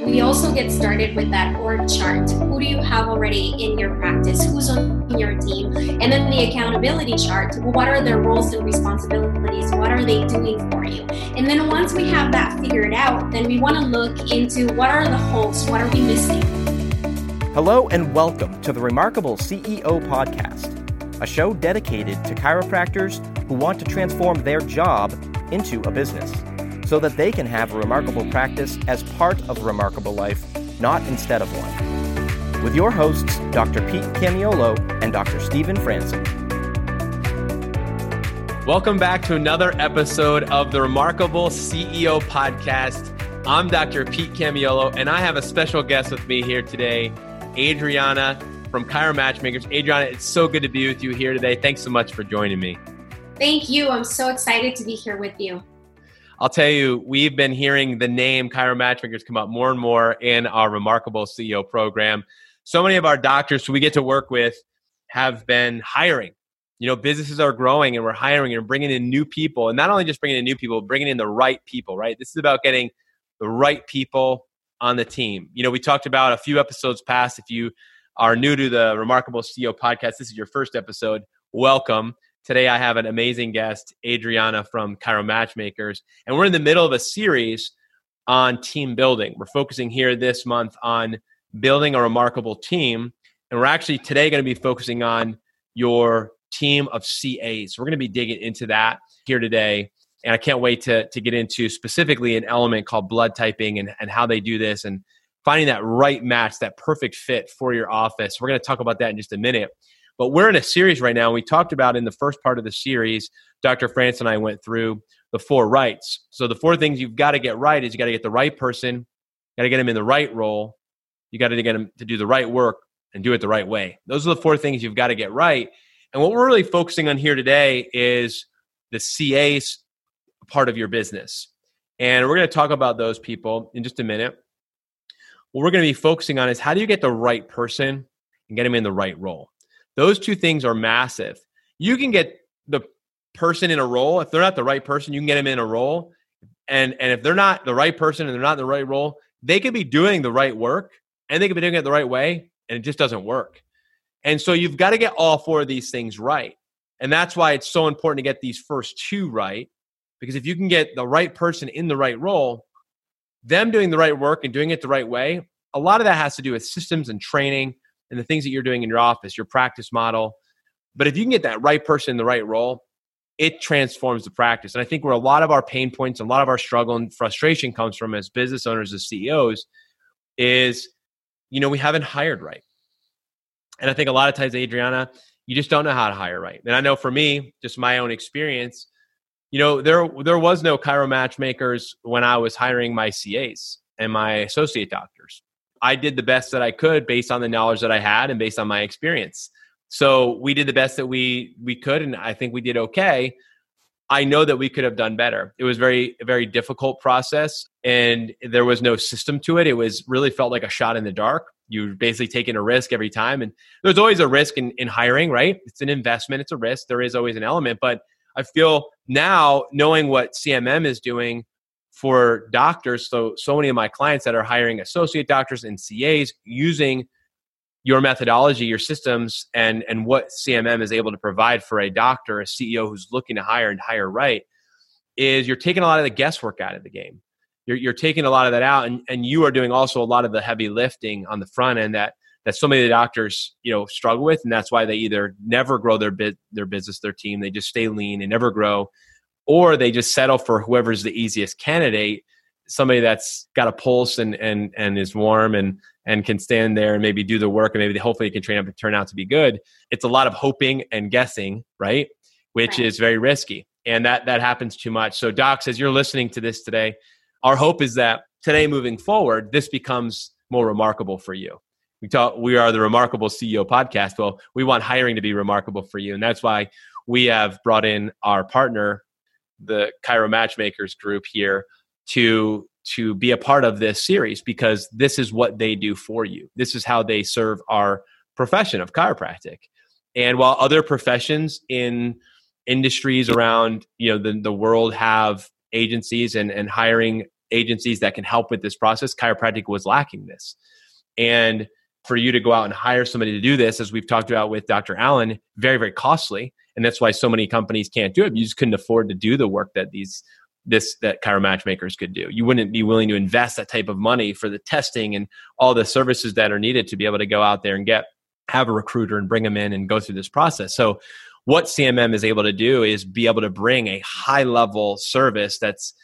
We also get started with that org chart. Who do you have already in your practice? Who's on your team? And then the accountability chart. What are their roles and responsibilities? What are they doing for you? And then once we have that figured out, then we want to look into what are the holes? What are we missing? Hello and welcome to the Remarkable CEO Podcast, a show dedicated to chiropractors who want to transform their job into a business so that they can have a remarkable practice as part of a remarkable life, not instead of one. With your hosts, Dr. Pete Camiolo and Dr. Stephen Franson. Welcome back to another episode of the Remarkable CEO Podcast. I'm Dr. Pete Camiolo, and I have a special guest with me here today, Adriana from Chiro Matchmakers. Adriana, it's so good to be with you here today. Thanks so much for joining me. Thank you. I'm so excited to be here with you. I'll tell you, we've been hearing the name Chiro Matchmakers come up more and more in our remarkable CEO program. So many of our doctors who we get to work with have been hiring. You know, businesses are growing and we're hiring and bringing in new people. And not only just bringing in new people, bringing in the right people, right? This is about getting the right people on the team. You know, we talked about a few episodes past. If you are new to the Remarkable CEO podcast, this is your first episode. Welcome. Today, I have an amazing guest, Adriana from Chiro Matchmakers, and we're in the middle of a series on team building. We're focusing here this month on building a remarkable team, and we're actually today going to be focusing on your team of CAs. We're going to be digging into that here today, and I can't wait to, to get into specifically an element called blood typing and, and how they do this and finding that right match, that perfect fit for your office. We're going to talk about that in just a minute. But we're in a series right now. We talked about in the first part of the series, Dr. Franson and I went through the four rights. So the four things you've got to get right is you got to get the right person, got to get them in the right role, you got to get them to do the right work and do it the right way. Those are the four things you've got to get right. And what we're really focusing on here today is the CA's part of your business. And we're going to talk about those people in just a minute. What we're going to be focusing on is how do you get the right person and get them in the right role? Those two things are massive. You can get the person in a role. If they're not the right person, you can get them in a role. And and if they're not the right person and they're not in the right role, they could be doing the right work and they could be doing it the right way, and it just doesn't work. And so you've got to get all four of these things right. And that's why it's so important to get these first two right. Because if you can get the right person in the right role, them doing the right work and doing it the right way, a lot of that has to do with systems and training and the things that you're doing in your office, your practice model. But if you can get that right person in the right role, it transforms the practice. And I think where a lot of our pain points, a lot of our struggle and frustration comes from as business owners, as CEOs, is you know we haven't hired right. And I think a lot of times, Adriana, you just don't know how to hire right. And I know for me, just my own experience, you know, there there was no Chiro matchmakers when I was hiring my CAs and my associate doctors. I did the best that I could based on the knowledge that I had and based on my experience. So we did the best that we we could, and I think we did okay. I know that we could have done better. It was very very difficult process, and there was no system to it. It was really felt like a shot in the dark. You're basically taking a risk every time, and there's always a risk in, in hiring, right? It's an investment, it's a risk. There is always an element, but I feel now knowing what CMM is doing for doctors. So, so many of my clients that are hiring associate doctors and CAs using your methodology, your systems, and and what CMM is able to provide for a doctor, a CEO who's looking to hire and hire right, is you're taking a lot of the guesswork out of the game. You're, you're taking a lot of that out, and, and you are doing also a lot of the heavy lifting on the front end that that so many of the doctors you know struggle with, and that's why they either never grow their bit their business, their team, they just stay lean and never grow, or they just settle for whoever's the easiest candidate somebody that's got a pulse and and and is warm and and can stand there and maybe do the work and maybe hopefully it can train up and turn out to be good. It's a lot of hoping and guessing right? Which right. is very risky and that that happens too much. So docs as you're listening to this today our hope is that today moving forward this becomes more remarkable for you. We talk we are the remarkable ceo podcast. Well we want hiring to be remarkable for you and that's why we have brought in our partner the Chiro Matchmakers group here to to be a part of this series because this is what they do for you. This is how they serve our profession of chiropractic. And while other professions in industries around you know the, the world have agencies and, and hiring agencies that can help with this process. Chiropractic was lacking this. And for you to go out and hire somebody to do this, as we've talked about with Dr. Allen, very, very costly. And that's why so many companies can't do it. You just couldn't afford to do the work that these this that chiro matchmakers could do. You wouldn't be willing to invest that type of money for the testing and all the services that are needed to be able to go out there and get have a recruiter and bring them in and go through this process. So what CMM is able to do is be able to bring a high level service that's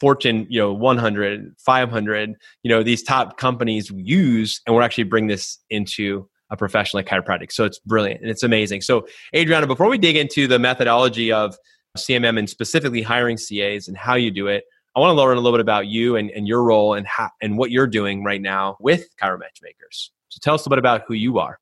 Fortune, you know, 100, 500, you know, these top companies use, and we're actually bring this into a profession like chiropractic. So it's brilliant and it's amazing. So, Adriana, before we dig into the methodology of CMM and specifically hiring CAs and how you do it, I want to learn a little bit about you and, and your role and how, and what you're doing right now with Chiro Matchmakers. So tell us a little bit about who you are.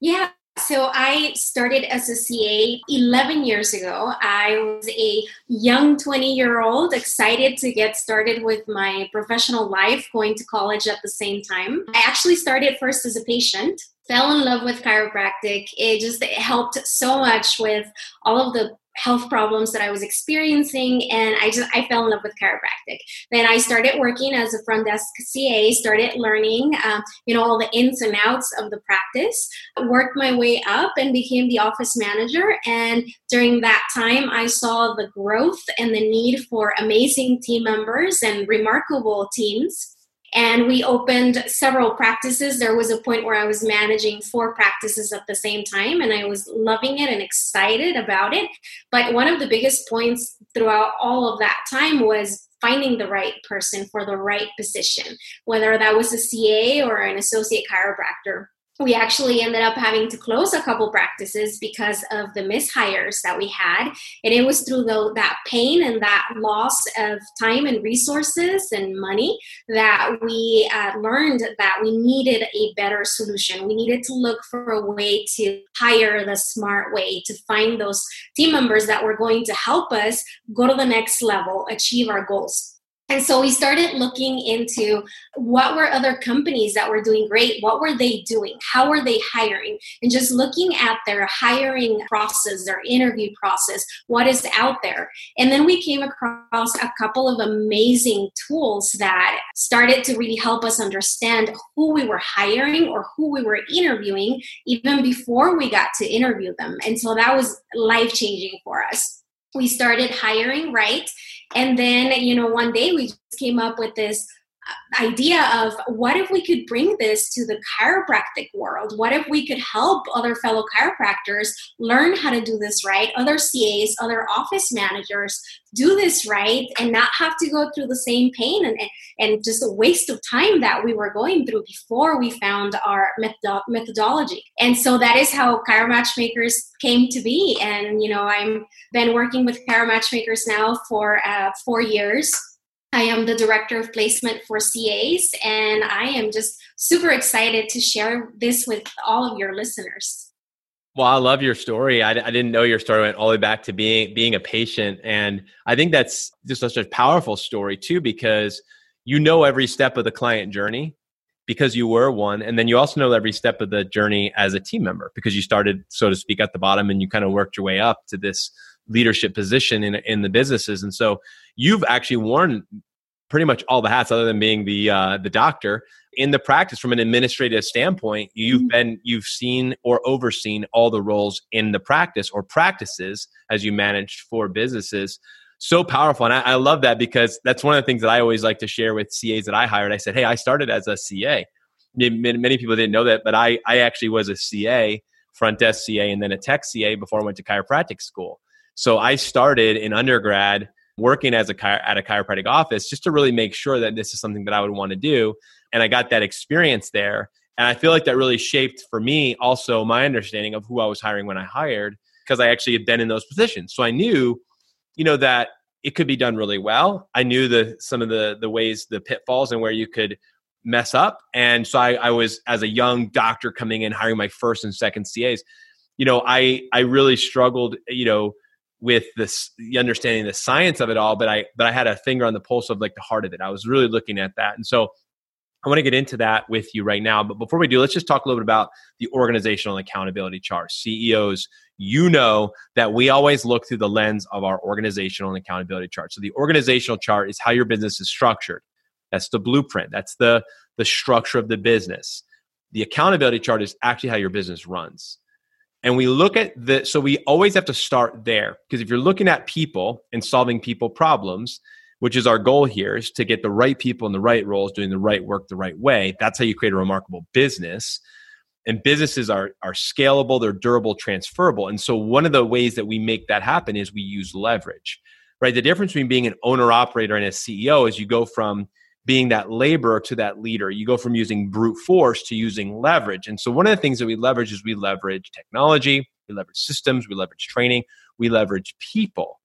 Yeah, so I started as a CA 11 years ago. I was a young 20 year old, excited to get started with my professional life, going to college at the same time. I actually started first as a patient fell in love with chiropractic. It just it helped so much with all of the health problems that I was experiencing and I just I fell in love with chiropractic. Then I started working as a front desk CA, started learning um, you know all the ins and outs of the practice, worked my way up and became the office manager and during that time I saw the growth and the need for amazing team members and remarkable teams and we opened several practices. There was a point where I was managing four practices at the same time, and I was loving it and excited about it. But one of the biggest points throughout all of that time was finding the right person for the right position, whether that was a CA or an associate chiropractor we actually ended up having to close a couple practices because of the mishires that we had. And it was through the, that pain and that loss of time and resources and money that we uh, learned that we needed a better solution. We needed to look for a way to hire the smart way to find those team members that were going to help us go to the next level achieve our goals and so we started looking into what were other companies that were doing great? What were they doing? How were they hiring? And just looking at their hiring process, their interview process, what is out there. And then we came across a couple of amazing tools that started to really help us understand who we were hiring or who we were interviewing even before we got to interview them. And so that was life changing for us. We started hiring right and then, you know, one day we just came up with this idea of what if we could bring this to the chiropractic world? What if we could help other fellow chiropractors learn how to do this right? Other CAs, other office managers do this right and not have to go through the same pain and, and just a waste of time that we were going through before we found our methodology. And so that is how Chiro Matchmakers came to be. And, you know, I've been working with Chiro Matchmakers now for uh, four years I am the director of placement for CAs, and I am just super excited to share this with all of your listeners. Well, I love your story. I, I, didn't know your story went all the way back to being being a patient, and I think that's just such a powerful story too, because you know every step of the client journey because you were one, and then you also know every step of the journey as a team member because you started, so to speak, at the bottom and you kind of worked your way up to this leadership position in in the businesses. And so you've actually worn pretty much all the hats other than being the uh, the doctor. In the practice from an administrative standpoint you've mm-hmm. been you've seen or overseen all the roles in the practice or practices as you managed for businesses. So powerful. And I, I, love that because that's one of the things that i always like to share with cas that i hired. I said hey i started as a ca many people didn't know that but i, I actually was a ca front desk ca and then a tech ca before i went to chiropractic school so I started in undergrad working as a at a chiropractic office just to really make sure that this is something that I would want to do. And I got that experience there. And I feel like that really shaped for me also my understanding of who I was hiring when I hired because I actually had been in those positions. So I knew, you know, that it could be done really well. I knew the some of the the ways, the pitfalls, and where you could mess up. And so I, I was as a young doctor coming in hiring my first and second CAs. You know, I I really struggled. You know, with this understanding the science of it all but i but i had a finger on the pulse of like the heart of it i was really looking at that and so I want to get into that with you right now. But before we do, let's just talk a little bit about the organizational accountability chart. CEOs, you know that we always look through the lens of our organizational and accountability chart. So the organizational chart is how your business is structured. That's the blueprint. That's the the structure of the business. The accountability chart is actually how your business runs. And we look at the so we always have to start there because if you're looking at people and solving people problems, which is our goal here is to get the right people in the right roles doing the right work the right way. That's how you create a remarkable business. And businesses are are scalable, they're durable, transferable. And so one of the ways that we make that happen is we use leverage. Right? The difference between being an owner operator and a CEO is you go from being that laborer to that leader. You go from using brute force to using leverage. And so one of the things that we leverage is we leverage technology, we leverage systems, we leverage training, we leverage people.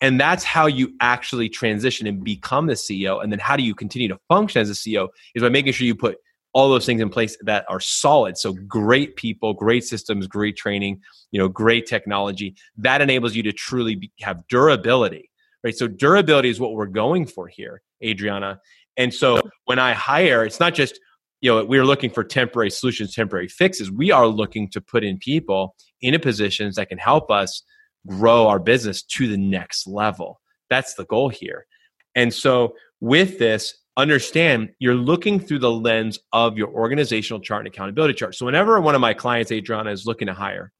And that's how you actually transition and become the CEO. And then how do you continue to function as a CEO is by making sure you put all those things in place that are solid. So great people, great systems, great training, you know, great technology. That enables you to truly be, have durability, right? So durability is what we're going for here, Adriana. And so when I hire, it's not just, you know, we're looking for temporary solutions, temporary fixes. We are looking to put in people in positions that can help us grow our business to the next level. That's the goal here. And so with this, understand you're looking through the lens of your organizational chart and accountability chart. So whenever one of my clients, Adriana, is looking to hire,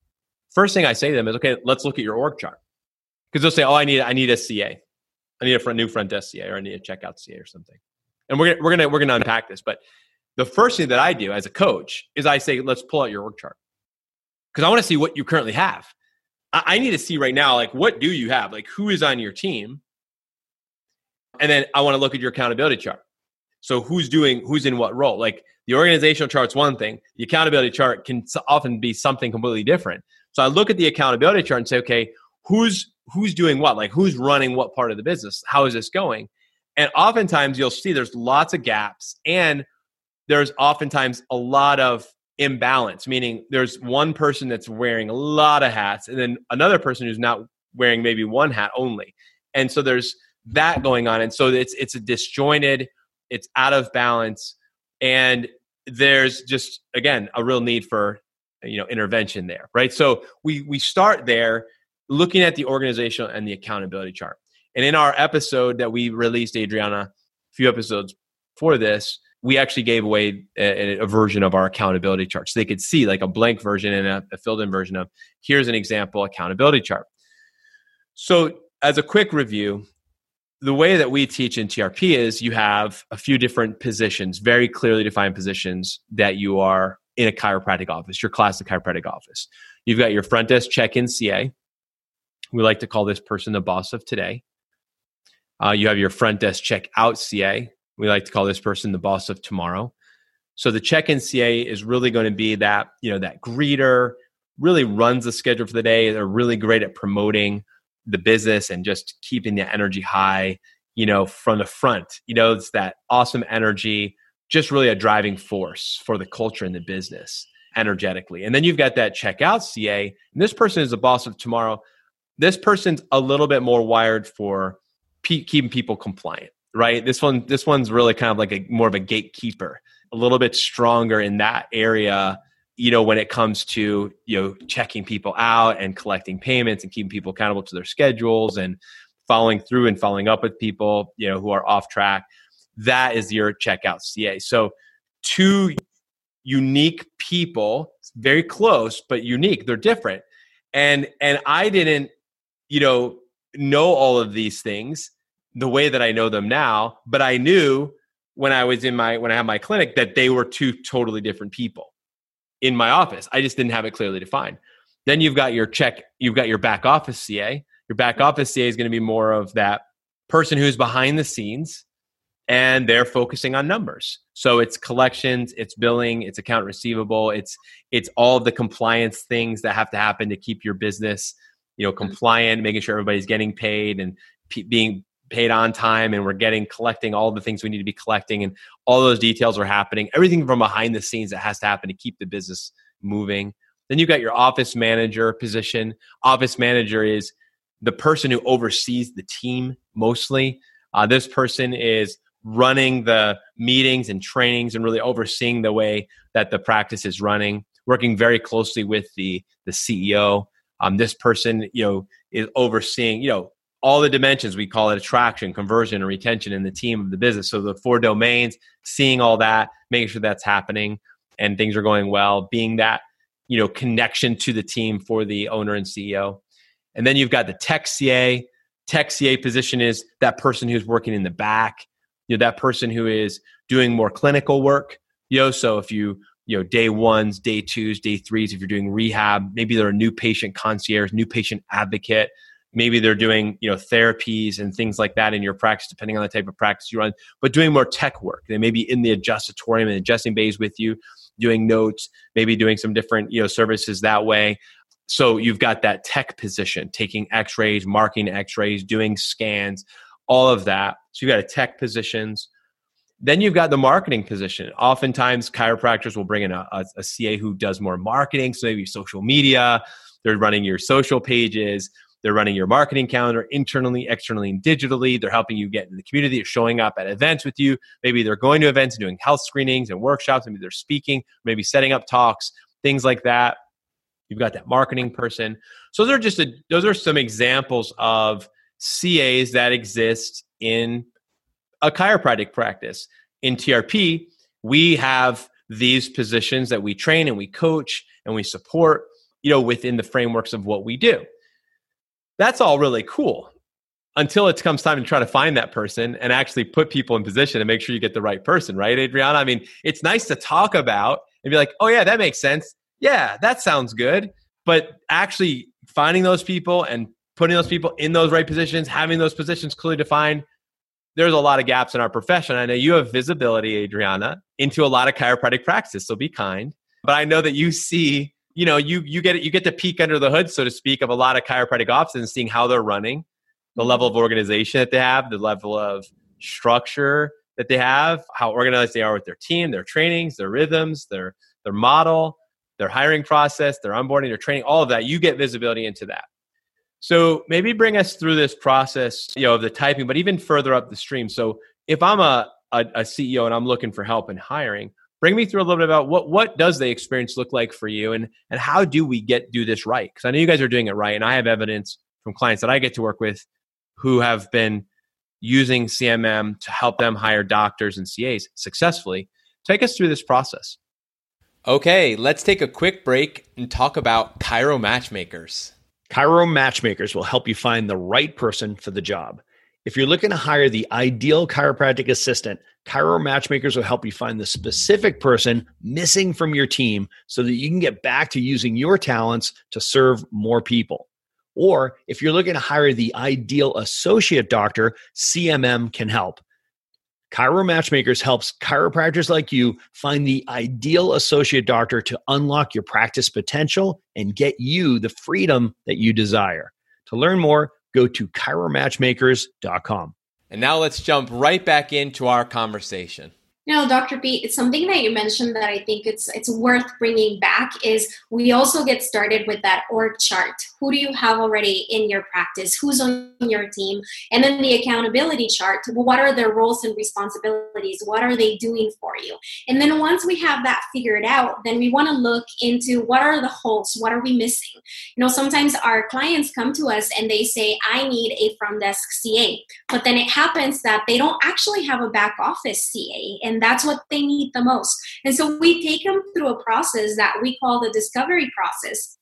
first thing I say to them is, okay, let's look at your org chart. Because they'll say, oh, I need, I need a CA. I need a front, new front desk CA or I need a checkout CA or something and we're gonna, we're gonna we're gonna unpack this. But the first thing that I do as a coach is I say, let's pull out your org chart because I want to see what you currently have. I, I need to see right now, like what do you have? Like who is on your team, and then I want to look at your accountability chart. So who's doing who's in what role? Like the organizational chart's one thing. The accountability chart can often be something completely different. So I look at the accountability chart and say, okay, who's who's doing what? Like who's running what part of the business? How is this going? And oftentimes you'll see there's lots of gaps and there's oftentimes a lot of imbalance, meaning there's one person that's wearing a lot of hats and then another person who's not wearing maybe one hat only. And so there's that going on. And so it's it's a disjointed, it's out of balance, and there's just again a real need for you know intervention there, right? So we we start there looking at the organizational and the accountability chart. And in our episode that we released, Adriana, a few episodes for this, we actually gave away a, a, version of our accountability chart so they could see like a blank version and a, a filled in version of here's an example accountability chart. So, as a quick review, the way that we teach in TRP is you have a few different positions, very clearly defined positions that you are in a chiropractic office, your classic chiropractic office. You've got your front desk check in CA. We like to call this person the boss of today. Uh, you have your front desk check out CA. We like to call this person the boss of tomorrow. So the check-in CA is really going to be that you know that greeter, really runs the schedule for the day. They're really great at promoting the business and just keeping the energy high. You know, from the front. You know, it's that awesome energy, just really a driving force for the culture in the business energetically. And then you've got that checkout CA, and this person is the boss of tomorrow. This person's a little bit more wired for pe- keeping people compliant right? This one this one's really kind of like a more of a gatekeeper a little bit stronger in that area you know when it comes to you know checking people out and collecting payments and keeping people accountable to their schedules and following through and following up with people you know who are off track. That is your checkout ca so two unique people very close but unique. They're different. And and i didn't you know know all of these things the way that I know them now, but I knew when I was in my when I had my clinic that they were two totally different people in my office. I just didn't have it clearly defined. Then you've got your check, you've got your back office CA. Your back office CA is going to be more of that person who's behind the scenes and they're focusing on numbers. So it's collections, it's billing, it's account receivable, it's it's all the compliance things that have to happen to keep your business, you know, mm-hmm. compliant, making sure everybody's getting paid and being paid on time and we're getting collecting all the things we need to be collecting and all those details are happening everything from behind the scenes that has to happen to keep the business moving. Then you've got your office manager position. Office manager is the person who oversees the team mostly. Uh, this person is running the meetings and trainings and really overseeing the way that the practice is running working very closely with the the ceo um, this person you know is overseeing you know all the dimensions we call it attraction conversion and retention in the team of the business. So the four domains seeing all that making sure that's happening and things are going well being that you know connection to the team for the owner and ceo and then you've got the tech ca tech ca position is that person who's working in the back you know that person who is doing more clinical work. You know so if you you know day ones day twos day threes if you're doing rehab maybe they're a new patient concierge new patient advocate maybe they're doing you know therapies and things like that in your practice depending on the type of practice you run but doing more tech work they may be in the adjustatorium and adjusting bays with you doing notes maybe doing some different you know services that way so you've got that tech position taking x-rays marking x-rays doing scans all of that so you've got a tech positions then you've got the marketing position. Oftentimes, chiropractors will bring in a, a, a, CA who does more marketing, so maybe social media. They're running your social pages. They're running your marketing calendar internally, externally, and digitally. They're helping you get in the community. They're showing up at events with you. Maybe they're going to events and doing health screenings and workshops. Maybe they're speaking, maybe setting up talks, things like that. You've got that marketing person. So those are just a, those are some examples of CAs that exist in a chiropractic practice. In TRP, we have these positions that we train and we coach and we support, you know, within the frameworks of what we do. That's all really cool until it comes time to try to find that person and actually put people in position and make sure you get the right person, right, Adriana? I mean, it's nice to talk about and be like, oh, yeah, that makes sense. Yeah, that sounds good. But actually finding those people and putting those people in those right positions, having those positions clearly defined, there's a lot of gaps in our profession. I know you have visibility, Adriana, into a lot of chiropractic practice, so be kind. But I know that you see, you know, you you get you get to peek under the hood, so to speak, of a lot of chiropractic offices and seeing how they're running, the mm-hmm. level of organization that they have, the level of structure that they have, how organized they are with their team, their trainings, their rhythms, their their model, their hiring process, their onboarding, their training, all of that. You get visibility into that. So maybe bring us through this process, you know, of the typing, but even further up the stream. So if I'm a, a, a CEO and I'm looking for help in hiring, bring me through a little bit about what what does the experience look like for you? And and how do we get do this right? Because i know you guys are doing it right and i have evidence from clients that i get to work with who have been using cmm to help them hire doctors and cas successfully. Take us through this process. Okay let's take a quick break and talk about chiro matchmakers. Chiro Matchmakers will help you find the right person for the job. If you're looking to hire the ideal chiropractic assistant, Chiro Matchmakers will help you find the specific person missing from your team so that you can get back to using your talents to serve more people. Or if you're looking to hire the ideal associate doctor, CMM can help. Chiro Matchmakers helps chiropractors like you find the ideal associate doctor to unlock your practice potential and get you the freedom that you desire. To learn more, go to chiromatchmakers.com. And now let's jump right back into our conversation. No, Dr. Pete, it's something that you mentioned that I think it's it's worth bringing back is we also get started with that org chart. Who do you have already in your practice? Who's on your team? And then the accountability chart. What are their roles and responsibilities? What are they doing for you? And then once we have that figured out, then we want to look into what are the holes? What are we missing? You know, sometimes our clients come to us and they say, I need a front desk CA. But then it happens that they don't actually have a back office CA. And and that's what they need the most. And so we take them through a process that we call the discovery process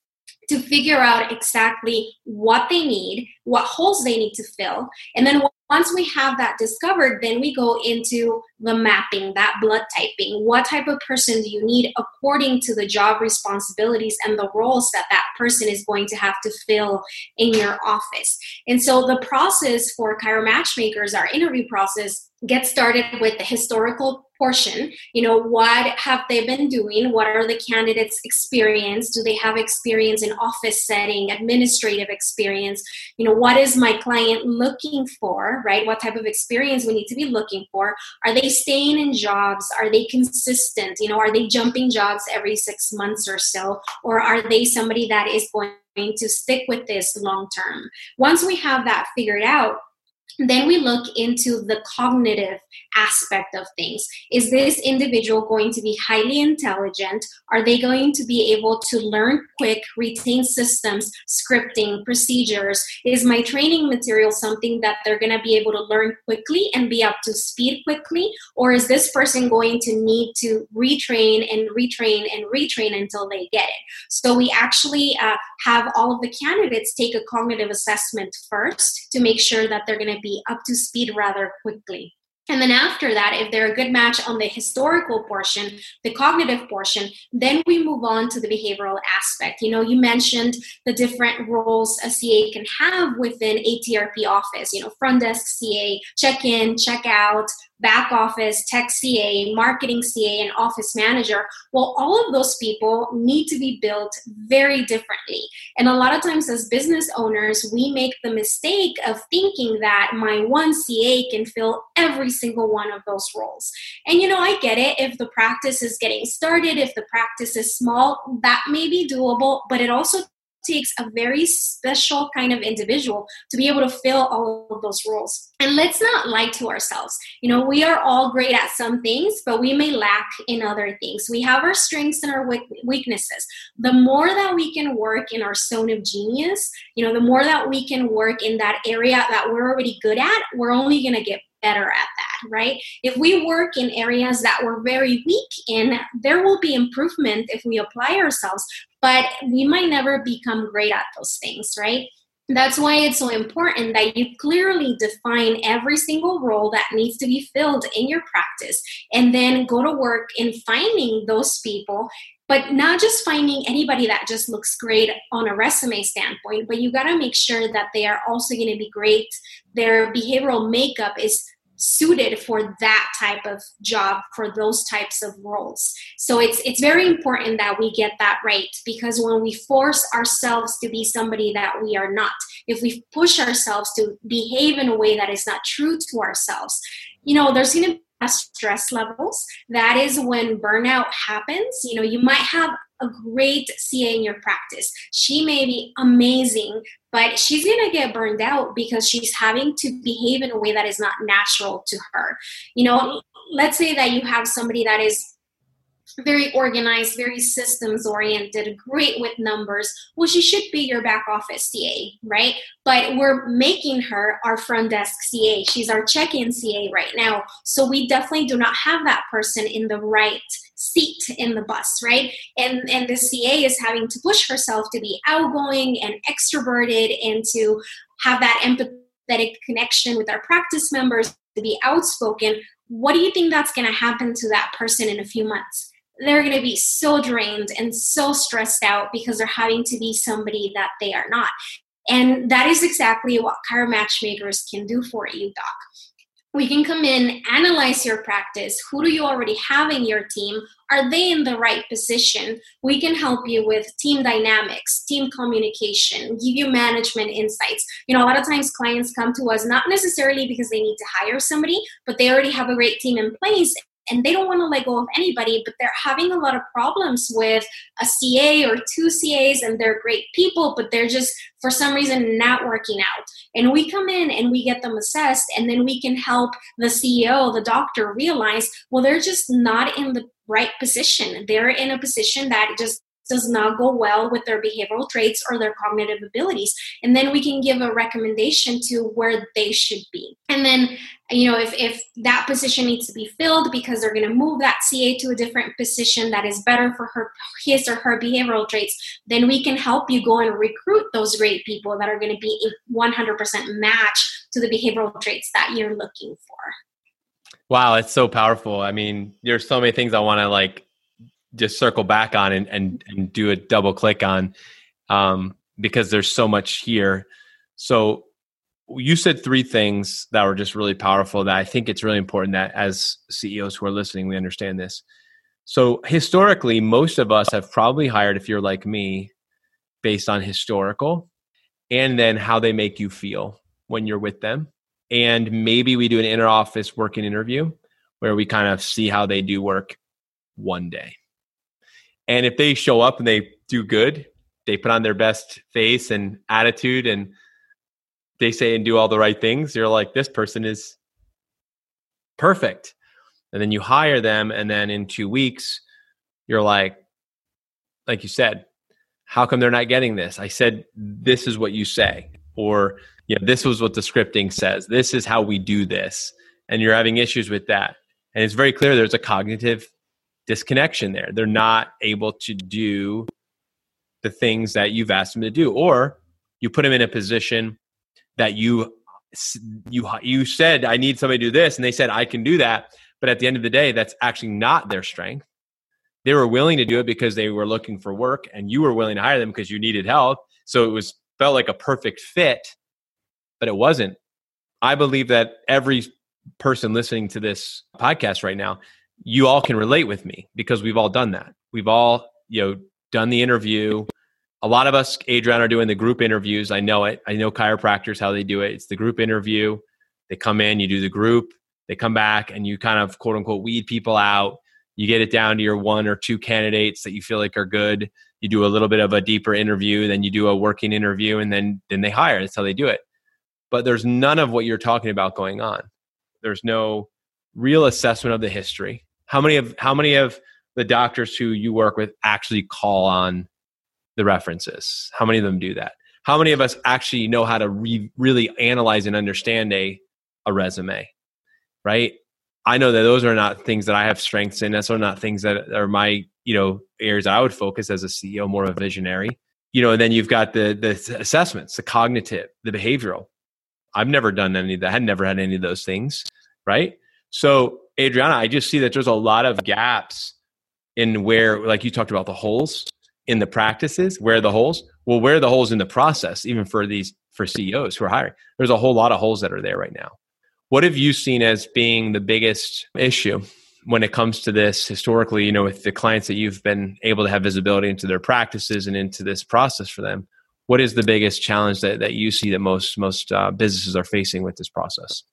to figure out exactly what they need, what holes they need to fill, and then once we have that discovered, then we go into the mapping, that blood typing. What type of person do you need according to the job responsibilities and the roles that that person is going to have to fill in your office? And so the process for Chiro Matchmakers, our interview process, gets started with the historical portion. You know what have they been doing? What are the candidates experience? Do they have experience in office setting administrative experience? You know what is my client looking for right? What type of experience we need to be looking for? Are they staying in jobs? Are they consistent? You know are they jumping jobs every 6 months or so? Or are they somebody that is going to stick with this long term? Once we have that figured out then we look into the cognitive aspect of things. Is this individual going to be highly intelligent? Are they going to be able to learn quick, retain systems, scripting, procedures? Is my training material something that they're going to be able to learn quickly and be up to speed quickly? Or is this person going to need to retrain and retrain and retrain until they get it? So we actually uh, have all of the candidates take a cognitive assessment first to make sure that they're going to be up to speed rather quickly. And then after that, if they're a good match on the historical portion, the cognitive portion, then we move on to the behavioral aspect. You know, you mentioned the different roles a CA can have within ATRP office, you know, front desk CA, check in, check out, back office, tech CA, marketing CA, and office manager. Well, all of those people need to be built very differently. And a lot of times, as business owners, we make the mistake of thinking that my one CA can fill every single one of those roles. And you know, I get it. If the practice is getting started, if the practice is small, that may be doable, but it also takes a very special kind of individual to be able to fill all of those roles. And let's not lie to ourselves. You know, we are all great at some things, but we may lack in other things. We have our strengths and our weaknesses. The more that we can work in our zone of genius, you know, the more that we can work in that area that we're already good at, we're only going to get better at that, right? If we work in areas that we're very weak in, there will be improvement if we apply ourselves, but we might never become great at those things, right? That's why it's so important that you clearly define every single role that needs to be filled in your practice and then go to work in finding those people but not just finding anybody that just looks great on a resume standpoint, but you got to make sure that they are also going to be great. Their behavioral makeup is suited for that type of job for those types of roles. So it's it's very important that we get that right because when we force ourselves to be somebody that we are not if we push ourselves to behave in a way that is not true to ourselves you know there's going to be stress levels. That is when burnout happens. You know you might have a great CA in your practice. She may be amazing, but she's going to get burned out because she's having to behave in a way that is not natural to her. You know, let's say that you have somebody that is very organized, very systems oriented, great with numbers. Well, she should be your back office CA, right? But we're making her our front desk CA. She's our check in CA right now. So we definitely do not have that person in the right seat in the bus, right? And and the CA is having to push herself to be outgoing and extroverted and to have that empathetic connection with our practice members, to be outspoken. What do you think that's going to happen to that person in a few months? They're going to be so drained and so stressed out because they're having to be somebody that they are not. And that is exactly what Chiro Matchmakers can do for you, Doc we can come in, analyze your practice. Who do you already have in your team? Are they in the right position? We can help you with team dynamics, team communication, give you management insights. You know, a lot of times clients come to us not necessarily because they need to hire somebody, but they already have a great team in place and they don't want to let go of anybody, but they're having a lot of problems with a CA or two CAs, and they're great people, but they're just for some reason not working out. And we come in and we get them assessed, and then we can help the CEO, the doctor realize, well, they're just not in the right position. They're in a position that just does not go well with their behavioral traits or their cognitive abilities. And then we can give a recommendation to where they should be. And then you know if, if that position needs to be filled because they're going to move that ca to a different position that is better for her his or her behavioral traits then we can help you go and recruit those great people that are going to be a 100% match to the behavioral traits that you're looking for. Wow it's so powerful. I mean there's so many things i want to like just circle back on and and, and do a double click on um, because there's so much here. So you said three things that were just really powerful that I think it's really important that as CEOs who are listening, we understand this. So historically, most of us have probably hired, if you're like me, based on historical and then how they make you feel when you're with them. And maybe we do an inter office working interview where we kind of see how they do work one day. And if they show up and they do good, they put on their best face and attitude and they say and do all the right things, you're like, this person is perfect. And then you hire them, and then in two weeks, you're like, like you said, how come they're not getting this? I said, this is what you say, or you know, this was what the scripting says. This is how we do this, and you're having issues with that. And it's very clear there's a cognitive disconnection there. They're not able to do the things that you've asked them to do, or you put them in a position that you you you said I need somebody to do this, and they said I can do that. But at the end of the day, that's actually not their strength. They were willing to do it because they were looking for work, and you were willing to hire them because you needed help. So it was felt like a perfect fit, but it wasn't. I believe that every person listening to this podcast right now, you all can relate with me because we've all done that. We've all, you know, done the interview a lot of us, Adrian, are doing the group interviews. I know it. I know chiropractors how they do it. It's the group interview. They come in, you do the group, they come back, and you kind of quote unquote weed people out. You get it down to your one or two candidates that you feel like are good. You do a little bit of a deeper interview, then you do a working interview, and then then they hire. That's how they do it. But there's none of what you're talking about going on. There's no real assessment of the history. How many of how many of the doctors who you work with actually call on the references? How many of them do that? How many of us actually know how to re- really analyze and understand a, a resume? Right? I know that those are not things that I have strengths in. That's not things that are my, you know, areas I would focus as a CEO, more of a visionary. You know, and then you've got the the assessments, the cognitive, the behavioral. I've never done any of that. I had never had any of those things. Right. So, Adriana, I just see that there's a lot of gaps in where, like you talked about the holes in the practices where are the holes well where are the holes in the process even for these for ceos who are hiring there's a whole lot of holes that are there right now. What have you seen as being the biggest issue when it comes to this historically you know with the clients that you've been able to have visibility into their practices and into this process for them? What is the biggest challenge that, that you see that most most uh, businesses are facing with this process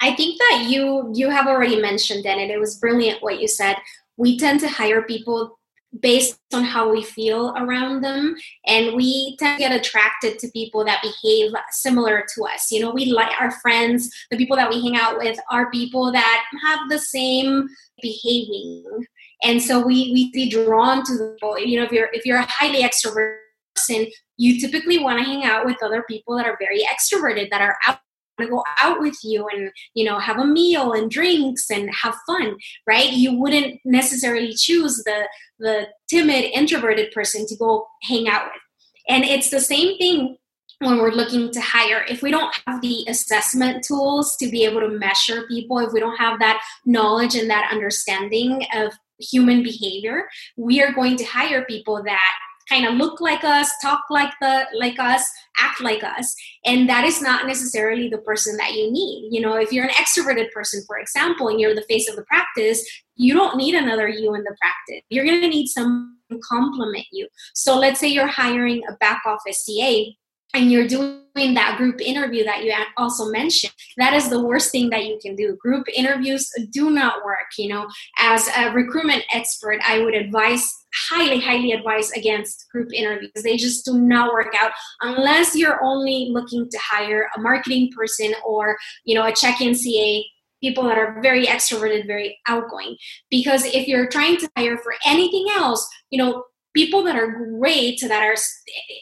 i think that you you have already mentioned and it was brilliant what you said. We tend to hire people based on how we feel around them and we tend to get attracted to people that behave similar to us. You know we like our friends the people that we hang out with are people that have the same behaving. And so we we be drawn to the you know if you're if you're a highly extroverted person you typically want to hang out with other people that are very extroverted that are out to go out with you and you know have a meal and drinks and have fun right? You wouldn't necessarily choose the the timid introverted person to go hang out with. And it's the same thing when we're looking to hire. If we don't have the assessment tools to be able to measure people if we don't have that knowledge and that understanding of human behavior we are going to hire people that kind of look like us, talk like the like us, act like us, and that is not necessarily the person that you need. You know, if you're an extroverted person, for example, and you're the face of the practice, you don't need another you in the practice. You're going to need some complement you. So let's say you're hiring a back office CA and you're doing that group interview that you also mentioned that is the worst thing that you can do. Group interviews do not work you know. As a recruitment expert i would advise highly highly advise against group interviews. They just do not work out unless you're only looking to hire a marketing person or you know a check-in ca people that are very extroverted very outgoing. Because if you're trying to hire for anything else you know people that are great, that are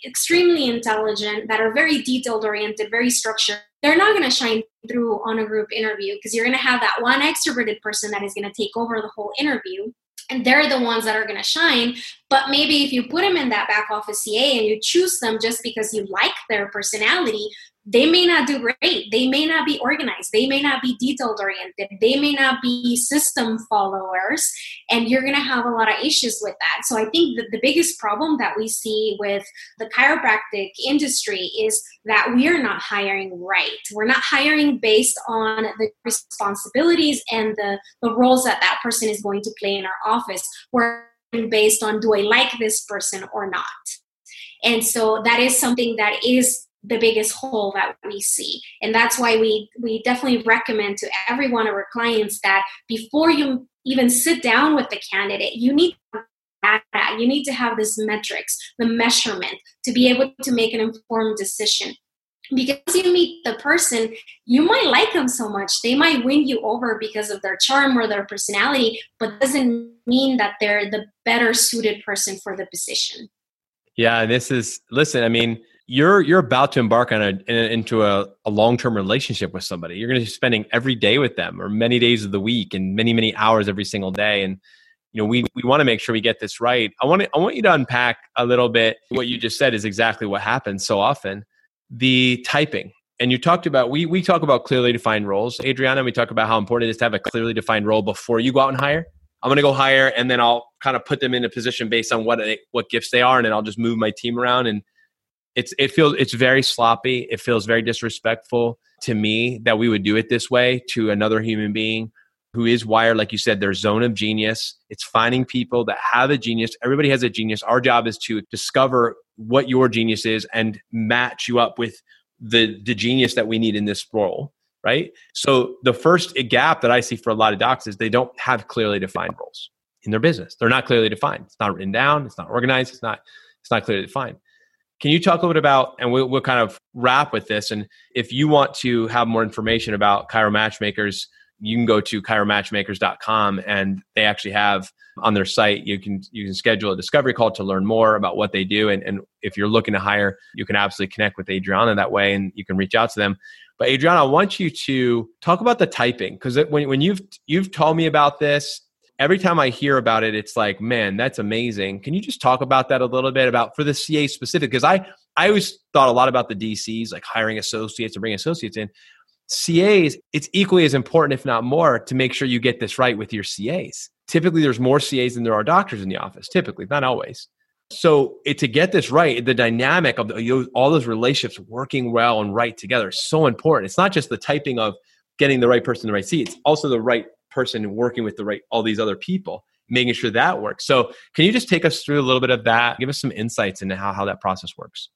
extremely intelligent, that are very detailed oriented, very structured, they're not going to shine through on a group interview because you're going to have that one extroverted person that is going to take over the whole interview. And they're the ones that are going to shine. But maybe if you put them in that back office CA and you choose them just because you like their personality, they may not do great. They may not be organized. They may not be detailed oriented. They may not be system followers. And you're going to have a lot of issues with that. So I think that the biggest problem that we see with the chiropractic industry is that we are not hiring right. We're not hiring based on the responsibilities and the, the roles that that person is going to play in our office. We're based on do I like this person or not? And so that is something that is the biggest hole that we see and that's why we we definitely recommend to every one of our clients that before you even sit down with the candidate you need data you need to have this metrics the measurement to be able to make an informed decision because you meet the person, you might like them so much. They might win you over because of their charm or their personality, but doesn't mean that they're the better suited person for the position. Yeah, this is listen, I mean, you're you're about to embark on a, into a, a long-term relationship with somebody. You're going to be spending every day with them or many days of the week and many many hours every single day. And you know we we want to make sure we get this right. I want to, I want you to unpack a little bit what you just said is exactly what happens so often. The typing. And you talked about we we talk about clearly defined roles adriana. We talk about how important it is to have a clearly defined role before you go out and hire. I'm going to go hire and then i'll kind of put them in a position based on what they, what gifts they are and then i'll just move my team around and it's it feels it's very sloppy. It feels very disrespectful to me that we would do it this way to another human being who is wired like you said their zone of genius. It's finding people that have a genius. Everybody has a genius. Our job is to discover what your genius is and match you up with the the genius that we need in this role right? So the first gap that i see for a lot of docs is they don't have clearly defined roles in their business. They're not clearly defined. It's not written down. It's not organized. It's not it's not clearly defined can you talk a little bit about and we'll, we'll kind of wrap with this and if you want to have more information about Chiro Matchmakers you can go to chiromatchmakers.com and they actually have on their site you can you can schedule a discovery call to learn more about what they do and, and if you're looking to hire you can absolutely connect with adriana that way and you can reach out to them. But adriana i want you to talk about the typing because when, when you've you've told me about this every time i hear about it it's like man that's amazing can you just talk about that a little bit about for the ca specific because i i always thought a lot about the dcs like hiring associates and bringing associates in CAs, it's equally as important, if not more, to make sure you get this right with your CAs. Typically, there's more CAs than there are doctors in the office, typically, not always. So, it, to get this right, the dynamic of the, all those relationships working well and right together is so important. It's not just the typing of getting the right person in the right seat, it's also the right person working with the right, all these other people, making sure that works. So, can you just take us through a little bit of that? Give us some insights into how, how that process works.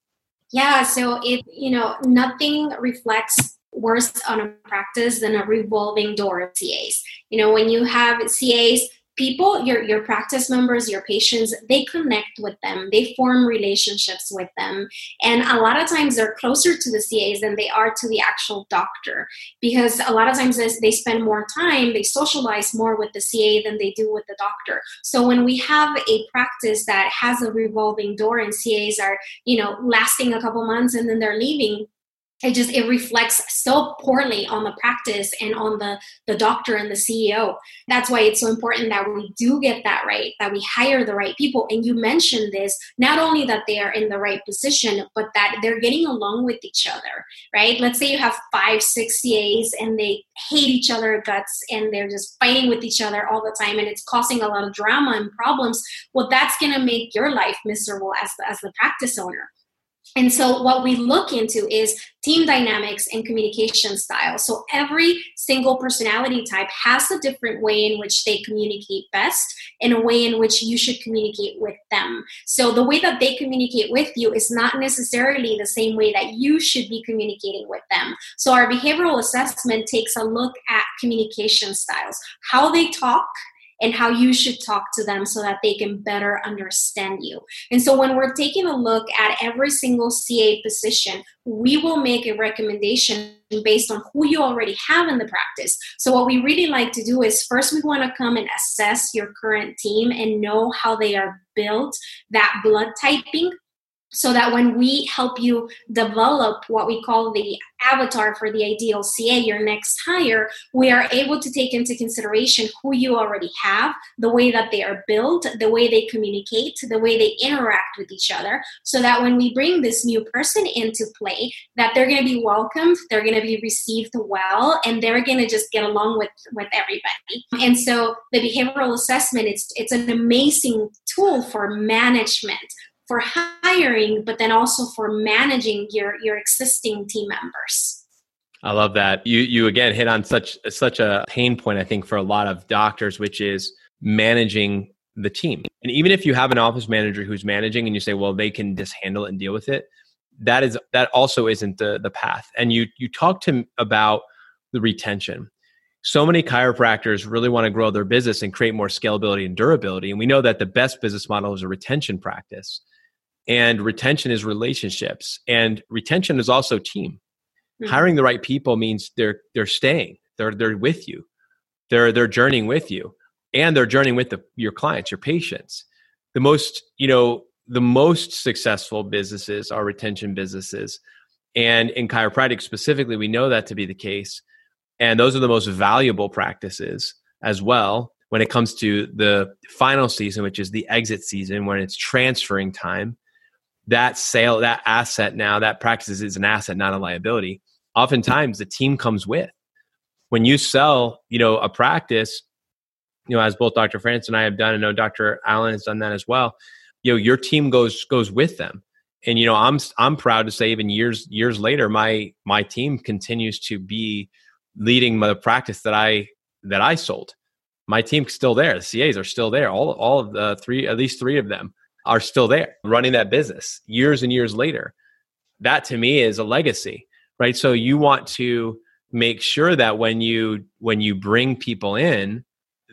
Yeah, so it, you know, nothing reflects worse on a practice than a revolving door of CAs. You know, when you have CAs, people, your your practice members, your patients, they connect with them, they form relationships with them, and a lot of times they're closer to the CAs than they are to the actual doctor because a lot of times they spend more time, they socialize more with the CA than they do with the doctor. So when we have a practice that has a revolving door and CAs are, you know, lasting a couple months and then they're leaving, it just it reflects so poorly on the practice and on the the doctor and the ceo that's why it's so important that we do get that right that we hire the right people. And you mentioned this not only that they are in the right position but that they're getting along with each other right? Let's say you have five six cas and they hate each other guts and they're just fighting with each other all the time and it's causing a lot of drama and problems. Well that's going to make your life miserable as the, as the practice owner and so, what we look into is team dynamics and communication style. So, every single personality type has a different way in which they communicate best and a way in which you should communicate with them. So, the way that they communicate with you is not necessarily the same way that you should be communicating with them. So, our behavioral assessment takes a look at communication styles, how they talk and how you should talk to them so that they can better understand you. And so when we're taking a look at every single CA position, we will make a recommendation based on who you already have in the practice. So, what we really like to do is first, we want to come and assess your current team and know how they are built, that blood typing so that when we help you develop what we call the avatar for the ideal CA, your next hire, we are able to take into consideration who you already have, the way that they are built, the way they communicate, the way they interact with each other, so that when we bring this new person into play, that they're going to be welcomed, they're going to be received well, and they're going to just get along with with everybody. And so the behavioral assessment, it's it's an amazing tool for management for hiring, but then also for managing your your existing team members. I love that. You you again hit on such such a pain point I think for a lot of doctors, which is managing the team. And even if you have an office manager who's managing and you say, well, they can just handle it and deal with it, that is that also isn't the the path. And you you talked to about the retention. So many chiropractors really want to grow their business and create more scalability and durability. And we know that the best business model is a retention practice and retention is relationships and retention is also team mm-hmm. hiring the right people means they're they're staying they're they're with you they're they're journeying with you and they're journeying with the, your clients your patients the most you know the most successful businesses are retention businesses and in chiropractic specifically we know that to be the case and those are the most valuable practices as well when it comes to the final season which is the exit season when it's transferring time that sale, that asset now, that practice is an asset, not a liability. Oftentimes the team comes with. When you sell, you know, a practice, you know, as both Dr. Franson and I have done, I know Dr. Allen has done that as well. You know, your team goes goes with them. And you know, I'm I'm proud to say even years years later, my my team continues to be leading the practice that I that I sold. My team's still there. The CAs are still there. All all of the three, at least three of them are still there running that business years and years later. That to me is a legacy, right? So you want to make sure that when you when you bring people in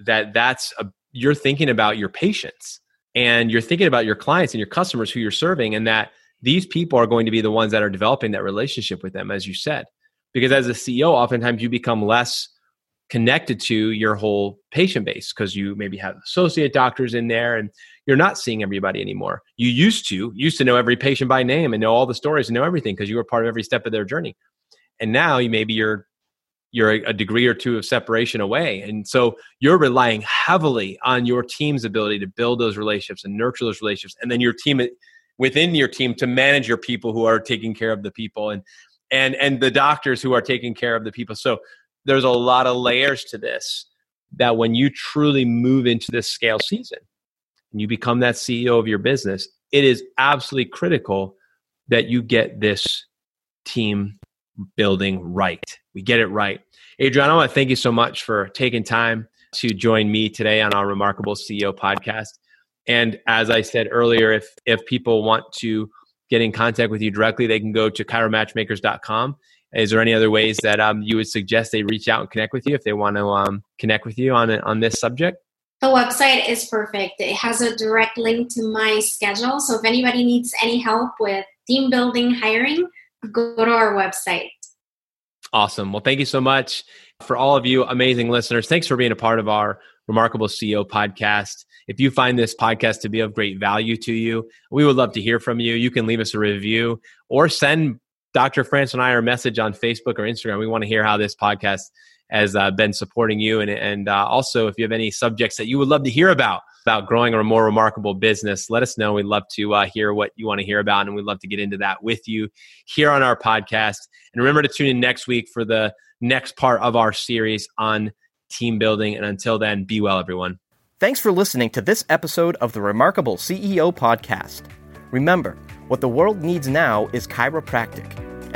that that's a, you're thinking about your patients and you're thinking about your clients and your customers who you're serving and that these people are going to be the ones that are developing that relationship with them as you said because as a ceo oftentimes you become less connected to your whole patient base because you maybe have associate doctors in there and you're not seeing everybody anymore. You used to used to know every patient by name and know all the stories and know everything because you were part of every step of their journey. And now you maybe you're you're a degree or two of separation away. And so you're relying heavily on your team's ability to build those relationships and nurture those relationships and then your team within your team to manage your people who are taking care of the people and and and the doctors who are taking care of the people. So there's a lot of layers to this that when you truly move into this scale season and you become that CEO of your business, it is absolutely critical that you get this team building right. We get it right. Adriana, I want to thank you so much for taking time to join me today on our Remarkable CEO podcast. And as I said earlier, if if people want to get in contact with you directly, they can go to chiromatchmakers.com is there any other ways that um, you would suggest they reach out and connect with you if they want to um, connect with you on on this subject? The website is perfect. It has a direct link to my schedule. So if anybody needs any help with team building, hiring, go to our website. Awesome. Well, thank you so much for all of you amazing listeners. Thanks for being a part of our Remarkable CEO podcast. If you find this podcast to be of great value to you, we would love to hear from you. You can leave us a review or send Dr. Franson and I a message on Facebook or Instagram. We want to hear how this podcast has uh, been supporting you. And, and uh, also, if you have any subjects that you would love to hear about, about growing a more remarkable business, let us know. We'd love to uh, hear what you want to hear about, and we'd love to get into that with you here on our podcast. And remember to tune in next week for the next part of our series on team building. And until then, be well, everyone. Thanks for listening to this episode of the Remarkable CEO Podcast. Remember, what the world needs now is chiropractic,